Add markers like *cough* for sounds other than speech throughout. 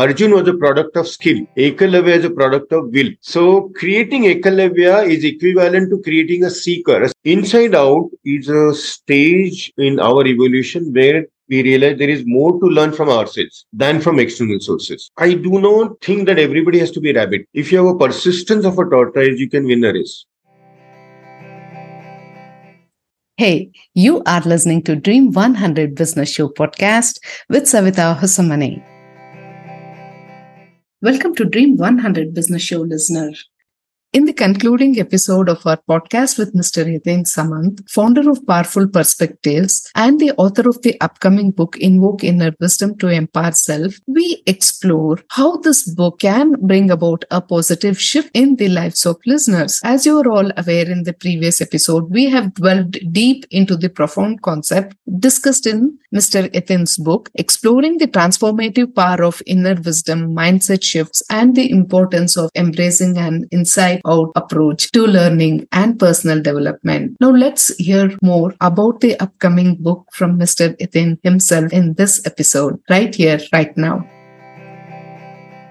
Arjun was a product of skill. Ekalavya is a product of will. So creating Ekalavya is equivalent to creating a seeker. Inside out is a stage in our evolution where we realize there is more to learn from ourselves than from external sources. I do not think that everybody has to be a rabbit. If you have a persistence of a tortoise, you can win a race. Hey, you are listening to Dream 100 Business Show podcast with Savita Husamane. Welcome to Dream 100 Business Show listener. In the concluding episode of our podcast with Mr. Yatin Samant, founder of Powerful Perspectives and the author of the upcoming book Invoke Inner Wisdom to Empower Self, we explore how this book can bring about a positive shift in the lives of listeners. As you are all aware in the previous episode, we have dwelled deep into the profound concept discussed in Mr. Yatin's book, exploring the transformative power of inner wisdom, mindset shifts, and the importance of embracing an inside out approach to learning and personal development. Now let's hear more about the upcoming book from Mr. Yatin himself in this episode, right here, right now.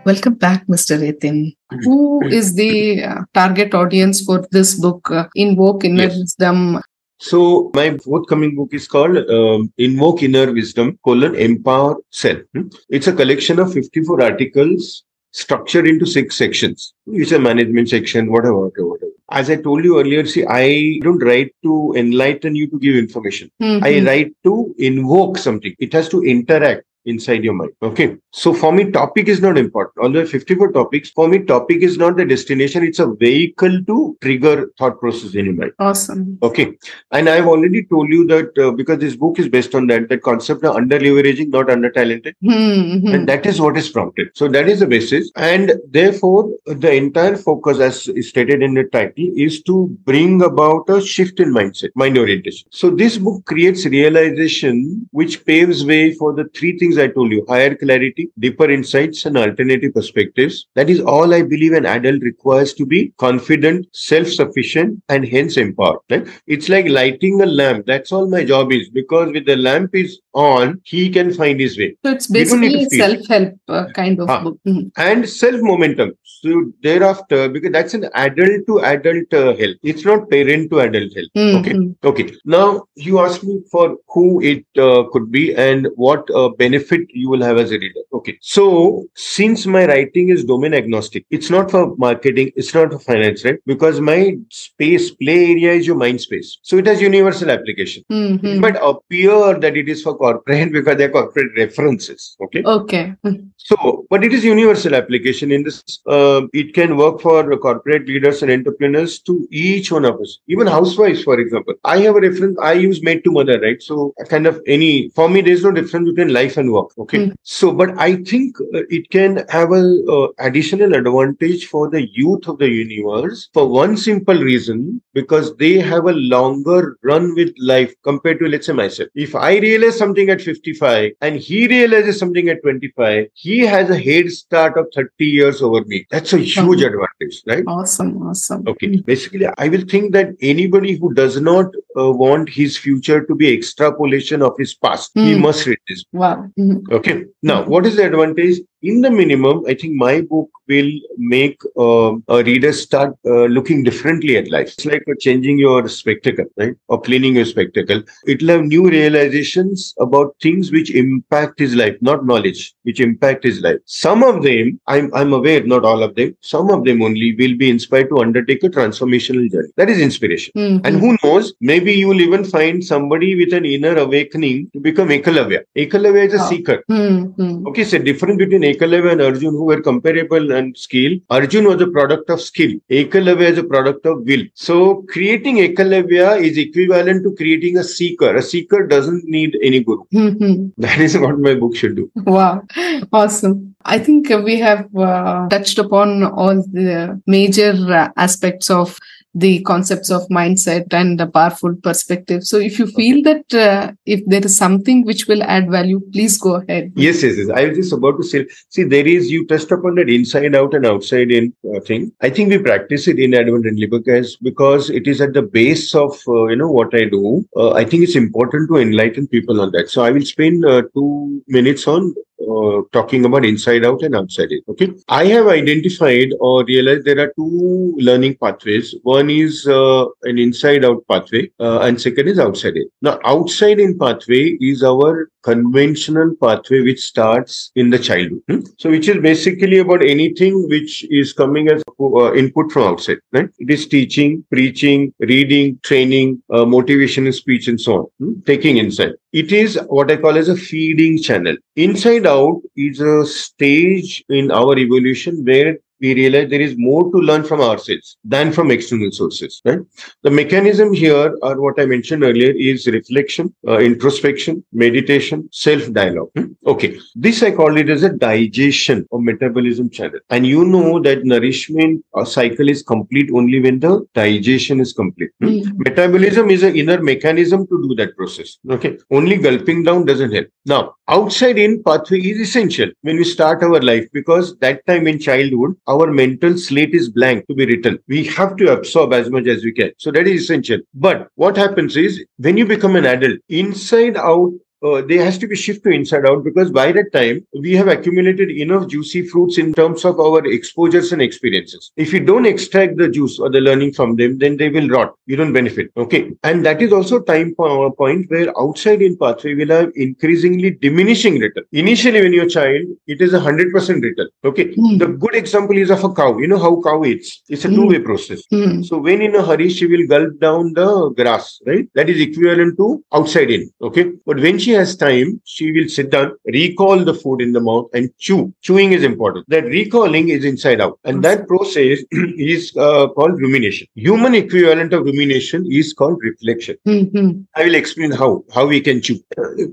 Welcome back, Mr. Yatin. Who is the uh, target audience for this book, uh, Invoke Inner yes. Wisdom? So my forthcoming book is called um, Invoke Inner Wisdom, colon, Empower Self. Hmm? It's a collection of 54 articles structured into six sections. It's a management section, whatever, whatever, whatever. As I told you earlier, see, I don't write to enlighten you to give information. Mm-hmm. I write to invoke something. It has to interact inside your mind. Okay. So for me, topic is not important. Although 54 topics, for me, topic is not the destination. It's a vehicle to trigger thought process in your mind. Awesome. Okay. And I've already told you that uh, because this book is based on that, that concept of under leveraging, not under talented. Mm-hmm. And that is what is prompted. So that is the basis. And therefore, the entire focus, as stated in the title, is to bring about a shift in mindset, mind orientation. So this book creates realization which paves way for the three things I told you higher clarity, deeper insights, and alternative perspectives. That is all I believe an adult requires to be confident, self sufficient, and hence empowered. Right? It's like lighting a lamp. That's all my job is because with the lamp is on, he can find his way. So it's basically self help uh, kind of book. Mm-hmm. And self momentum. So thereafter, because that's an adult to adult uh, help, it's not parent to adult help. Mm-hmm. Okay. Okay. Now you asked me for who it uh, could be and what uh, benefit you will have as a reader. Okay. So since my writing is domain agnostic, it's not for marketing, it's not for finance, right? Because my space, play area is your mind space. So it has universal application. Mm-hmm. Might appear that it is for corporate because they're corporate references. Okay. Okay. So, but it is universal application in this. Uh, it can work for corporate leaders and entrepreneurs to each one of us, even housewives, for example. I have a reference. I use made to mother, right? So, kind of any for me, there's no difference between life and work. Okay. Mm. So, but I think uh, it can have a uh, additional advantage for the youth of the universe for one simple reason because they have a longer run with life compared to let's say myself. If I realize something at 55 and he realizes something at 25, he has a head start of 30 years over me. That's a huge advantage, right? Awesome, awesome. Okay. Basically, I will think that anybody who does not uh, want his future to be extrapolation of his past, mm. he hmm. must read this. Wow. Mm-hmm. Okay. Now, what is the advantage? In the minimum, I think my book will make uh, a reader start uh, looking differently at life. It's like changing your spectacle, right? Or cleaning your spectacle. It'll have new realizations about things which impact his life, not knowledge, which impact his life. Some of them, I'm, I'm aware, not all of them, some of them only will be inspired to undertake a transformational journey. That is inspiration. Mm-hmm. And who knows, maybe you will even find somebody with an inner awakening to become Ekalavya. Ekalavya is a oh. seeker. Mm-hmm. Okay, so difference between Ekalavya and Arjun, who were comparable and skill. Arjun was a product of skill. Ekalavya is a product of will. So creating Ekalavya is equivalent to creating a seeker. A seeker doesn't need any guru. Mm-hmm. That is what my book should do. Wow, awesome. I think we have uh, touched upon all the major uh, aspects of the concepts of mindset and a powerful perspective. So if you feel that uh, if there is something which will add value, please go ahead. Yes, yes, yes. I was just about to say, see, there is, you touched upon that inside out and outside in uh, thing. I think we practice it inadvertently because, because it is at the base of, uh, you know, what I do. Uh, I think it's important to enlighten people on that. So I will spend uh, two minutes on uh, talking about inside out and outside in. Okay. I have identified or realized there are two learning pathways. One is uh, an inside out pathway, uh, and second is outside in. Now, outside in pathway is our conventional pathway which starts in the childhood. Hmm? So, which is basically about anything which is coming as uh, input from outside. Right? It is teaching, preaching, reading, training, uh, motivation, speech, and so on. Hmm? Taking inside. It is what I call as a feeding channel. Inside out is a stage in our evolution where we realize there is more to learn from ourselves than from external sources. Right? The mechanism here, or what I mentioned earlier, is reflection, uh, introspection, meditation, self-dialogue. Hmm? Okay, this I call it as a digestion or metabolism channel. And you know that nourishment uh, cycle is complete only when the digestion is complete. Hmm? Mm. Metabolism is an inner mechanism to do that process. Okay, only gulping down doesn't help. Now, outside in pathway is essential when we start our life because that time in childhood our mental slate is blank to be written. We have to absorb as much as we can. So that is essential. But what happens is when you become an adult inside out uh, there has to be shift to inside out because by that time we have accumulated enough juicy fruits in terms of our exposures and experiences. If you don't extract the juice or the learning from them, then they will rot. You don't benefit. Okay. And that is also time po- point where outside in pathway will have increasingly diminishing return. Initially, when you're a child, it is a hundred percent return. Okay. Hmm. The good example is of a cow. You know how cow eats. It's a Hmm. two-way process. Mm. So when in a hurry, she will gulp down the grass, right? That is equivalent to outside in. Okay. But when she has time, she will sit down, recall the food in the mouth and chew. Chewing is important. That recalling is inside out. And that process *clears throat* is uh, called rumination. Human equivalent of rumination is called reflection. Mhm. I will explain how, how we can chew.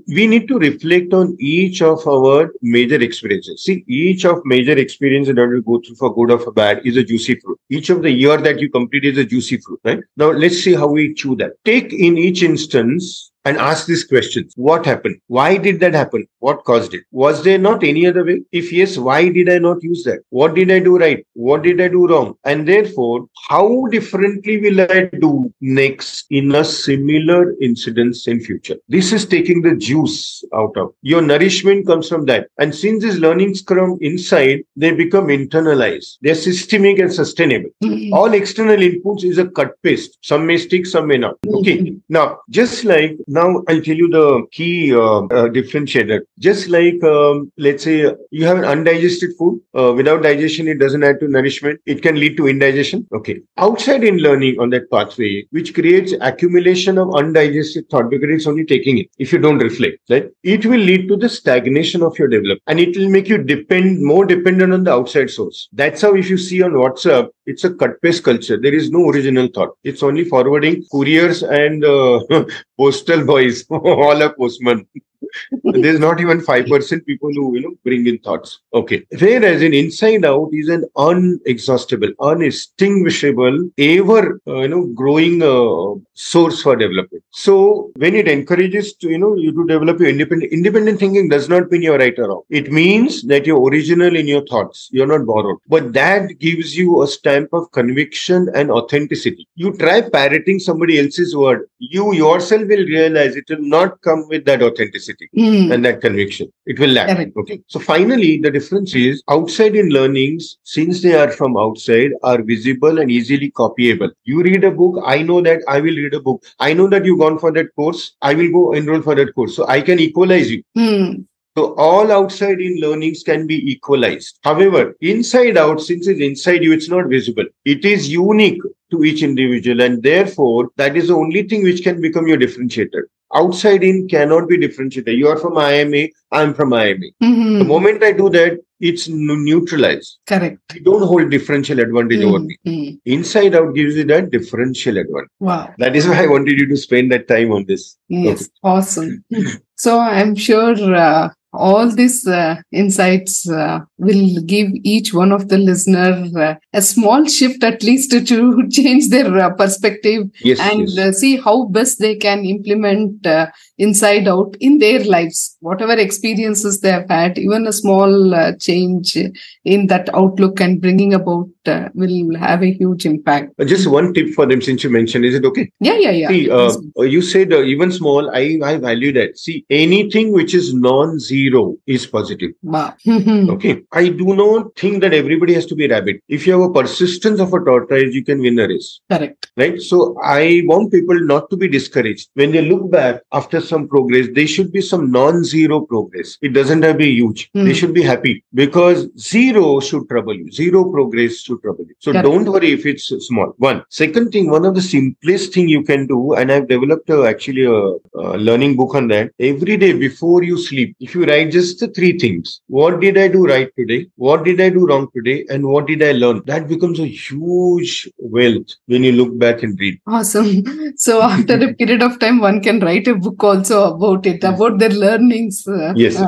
We need to reflect on each of our major experiences. See, each of major experiences that we go through for good or for bad is a juicy fruit. Each of the year that you complete is a juicy fruit, right? Now let's see how we chew that. Take in each instance and ask these questions. What happened? Why did that happen? What caused it? Was there not any other way? If yes, why did I not use that? What did I do right? What did I do wrong? And therefore, how differently will I do next in a similar incidents in future? This is taking the juice out of your nourishment comes from that. And since these learnings come inside, they become internalized. They're systemic and sustainable. Mhm. All external inputs is a cut paste. Some may stick, some may not. Okay. Mhm. Now, just like now, I'll tell you the key uh, uh, differentiator. Just like um, let's say you have an undigested food. Uh, without digestion, it doesn't add to nourishment. It can lead to indigestion. Okay. Outside in learning on that pathway, which creates accumulation of undigested thought because it's only taking it. If you don't reflect, right, it will lead to the stagnation of your development, and it will make you depend more dependent on the outside source. That's how if you see on WhatsApp, it's a cut paste culture. There is no original thought. It's only forwarding couriers and uh, *laughs* postal boys. *laughs* All are postmen. *laughs* There's not even 5% people who, you know, bring in thoughts. Okay. Whereas in inside out is an unexhaustible, unextinguishable, ever, uh, you know, growing uh, source for development. So when it encourages to, you know, you to develop your independent, independent thinking does not mean you're right or wrong. It means that you're original in your thoughts. You're not borrowed. But that gives you a stamp of conviction and authenticity. You try parroting somebody else's word. You yourself will realize it will not come with that authenticity Mm. and that conviction. It will lack. Correct. Okay. So finally, the difference is outside in learnings, since they are from outside, are visible and easily copyable. You read a book, I know that I will read a book. I know that you've gone for that course. I will go enroll for that course. So I can equalize you. Mm. So all outside in learnings can be equalized. However, inside out, since it's inside you, it's not visible. It is unique to each individual. And therefore, that is the only thing which can become your differentiator. Outside in cannot be differentiated. You are from IMA, I'm from IMA. Mhm. The moment I do that, it's neutralized. Correct. I don't hold differential advantage over Mm, me. mm. Inside out gives you that differential advantage. Wow. That is why I wanted you to spend that time on this. Yes, awesome. So I'm sure uh, all these uh, insights uh, will give each one of the listener uh, a small shift at least to, *laughs* change their uh, perspective Yes. and yes. uh, see how best they can implement uh, inside out in their lives whatever experiences they have had even a small uh, change in that outlook and bringing about uh, will have a huge impact. Uh, Just one tip for them since you mentioned, is it okay? Yeah, yeah, yeah. See, uh, you said uh, even small, I, I value that. See, anything which is non zero is positive. wow. *laughs* Okay. I do not think that everybody has to be a rabbit. If you have a persistence of a tortoise, you can win a race. Correct. Right. So I want people not to be discouraged. When they look back after some progress, there should be some non zero progress. It doesn't have to be huge. Hmm. They should be happy because zero should trouble you. Zero progress should trouble you. So don't worry if it's small. One second thing, one of the simplest thing you can do, and I've developed a, actually a, a learning book on that. Every day before you sleep, if you write just the three things, what did I do right today? What did I do wrong today? And what did I learn? That becomes a huge wealth when you look back and read. Awesome. *laughs* So after a *laughs* period of time, one can write a book also about it, about their learnings. uh, Yes. uh,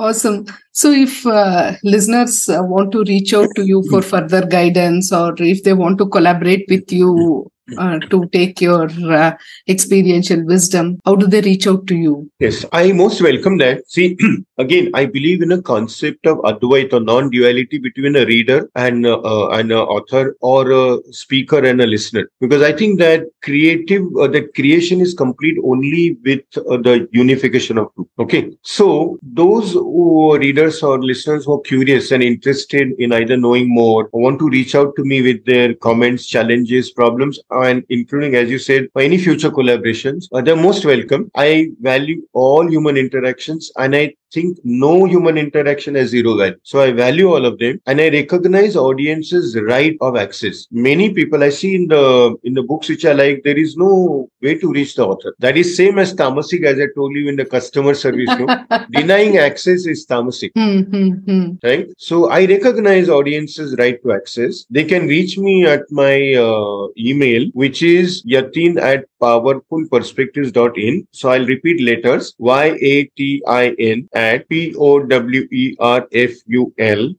Awesome. So if uh, listeners uh, want to reach out to you for *laughs* further guidance or if they want to collaborate with you uh, to take your uh, experiential wisdom, how do they reach out to you? Yes, I most welcome that. See, *clears throat* again, I believe in a concept of Advait or non-duality between a reader and uh, uh, an author or a speaker and a listener. Because I think that creative, uh, that creation is complete only with the unification of two. Okay, so those who are readers or listeners who are curious and interested in either knowing more or want to reach out to me with their comments, challenges, problems, and including, as you said, any future collaborations, uh, they're most welcome. I value all human interactions and I think no human interaction has zero value. So I value all of them and I recognize audiences' right of access. Many people I see in the in the books which I like, there is no way to reach the author. That is same as tamasic, as I told you in the customer service. room. *laughs* Denying access is tamasic Hmm, hmm, hmm. right so i recognize audiences right to access they can reach me at my uh, email which is yatin at powerfulperspectives.in so i'll repeat letters y-a-t-i-n at p-o-w-e-r-f-u-l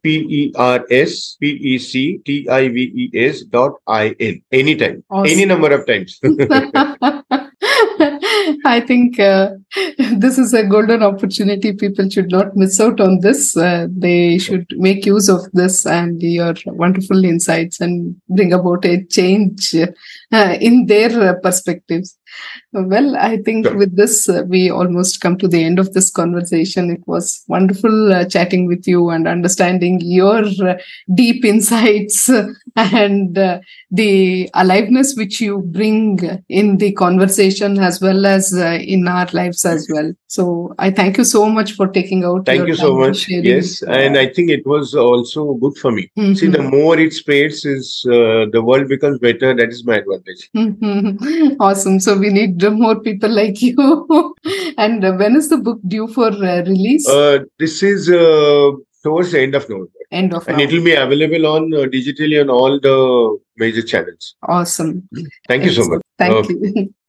p-e-r-s-p-e-c-t-i-v-e-s dot i-n anytime Awesome. any number of times *laughs* *laughs* I think uh, this is a golden opportunity. People should not miss out on this. Uh, they should make use of this and your wonderful insights and bring about a change uh, *laughs* in their uh, perspectives. Well, I think Sure. with this, uh, we almost come to the end of this conversation. It was wonderful uh, chatting with you and understanding your uh, deep insights *laughs* and uh, the aliveness which you bring in the conversation as well as uh, in our lives as well. So I thank you so much for taking out. thank your you so time and much sharing. yes and i think it was also good for me Mhm. see the more it spreads is uh, the world becomes better that is my advantage Mhm. *laughs* awesome. So we need more people like you. *laughs* and uh, when is the book due for uh, release? Uh, this is uh, towards the end of November, End of and now. it will be available on uh, digitally on all the major channels. Awesome. Thank you so much. Thank Okay. you. *laughs*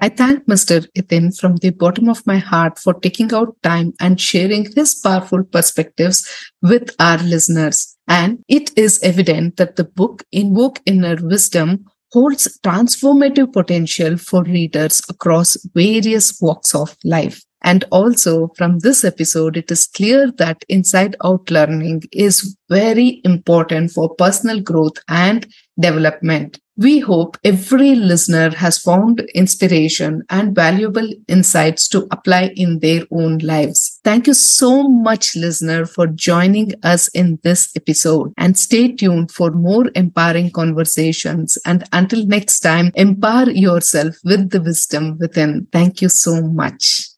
I thank Mr. Yatin from the bottom of my heart for taking out time and sharing his powerful perspectives with our listeners. And it is evident that the book Invoke Inner Wisdom holds transformative potential for readers across various walks of life. And also from this episode, it is clear that inside out learning is very important for personal growth and development. We hope every listener has found inspiration and valuable insights to apply in their own lives. Thank you so much, listener, for joining us in this episode and stay tuned for more empowering conversations. And until next time, empower yourself with the wisdom within. Thank you so much.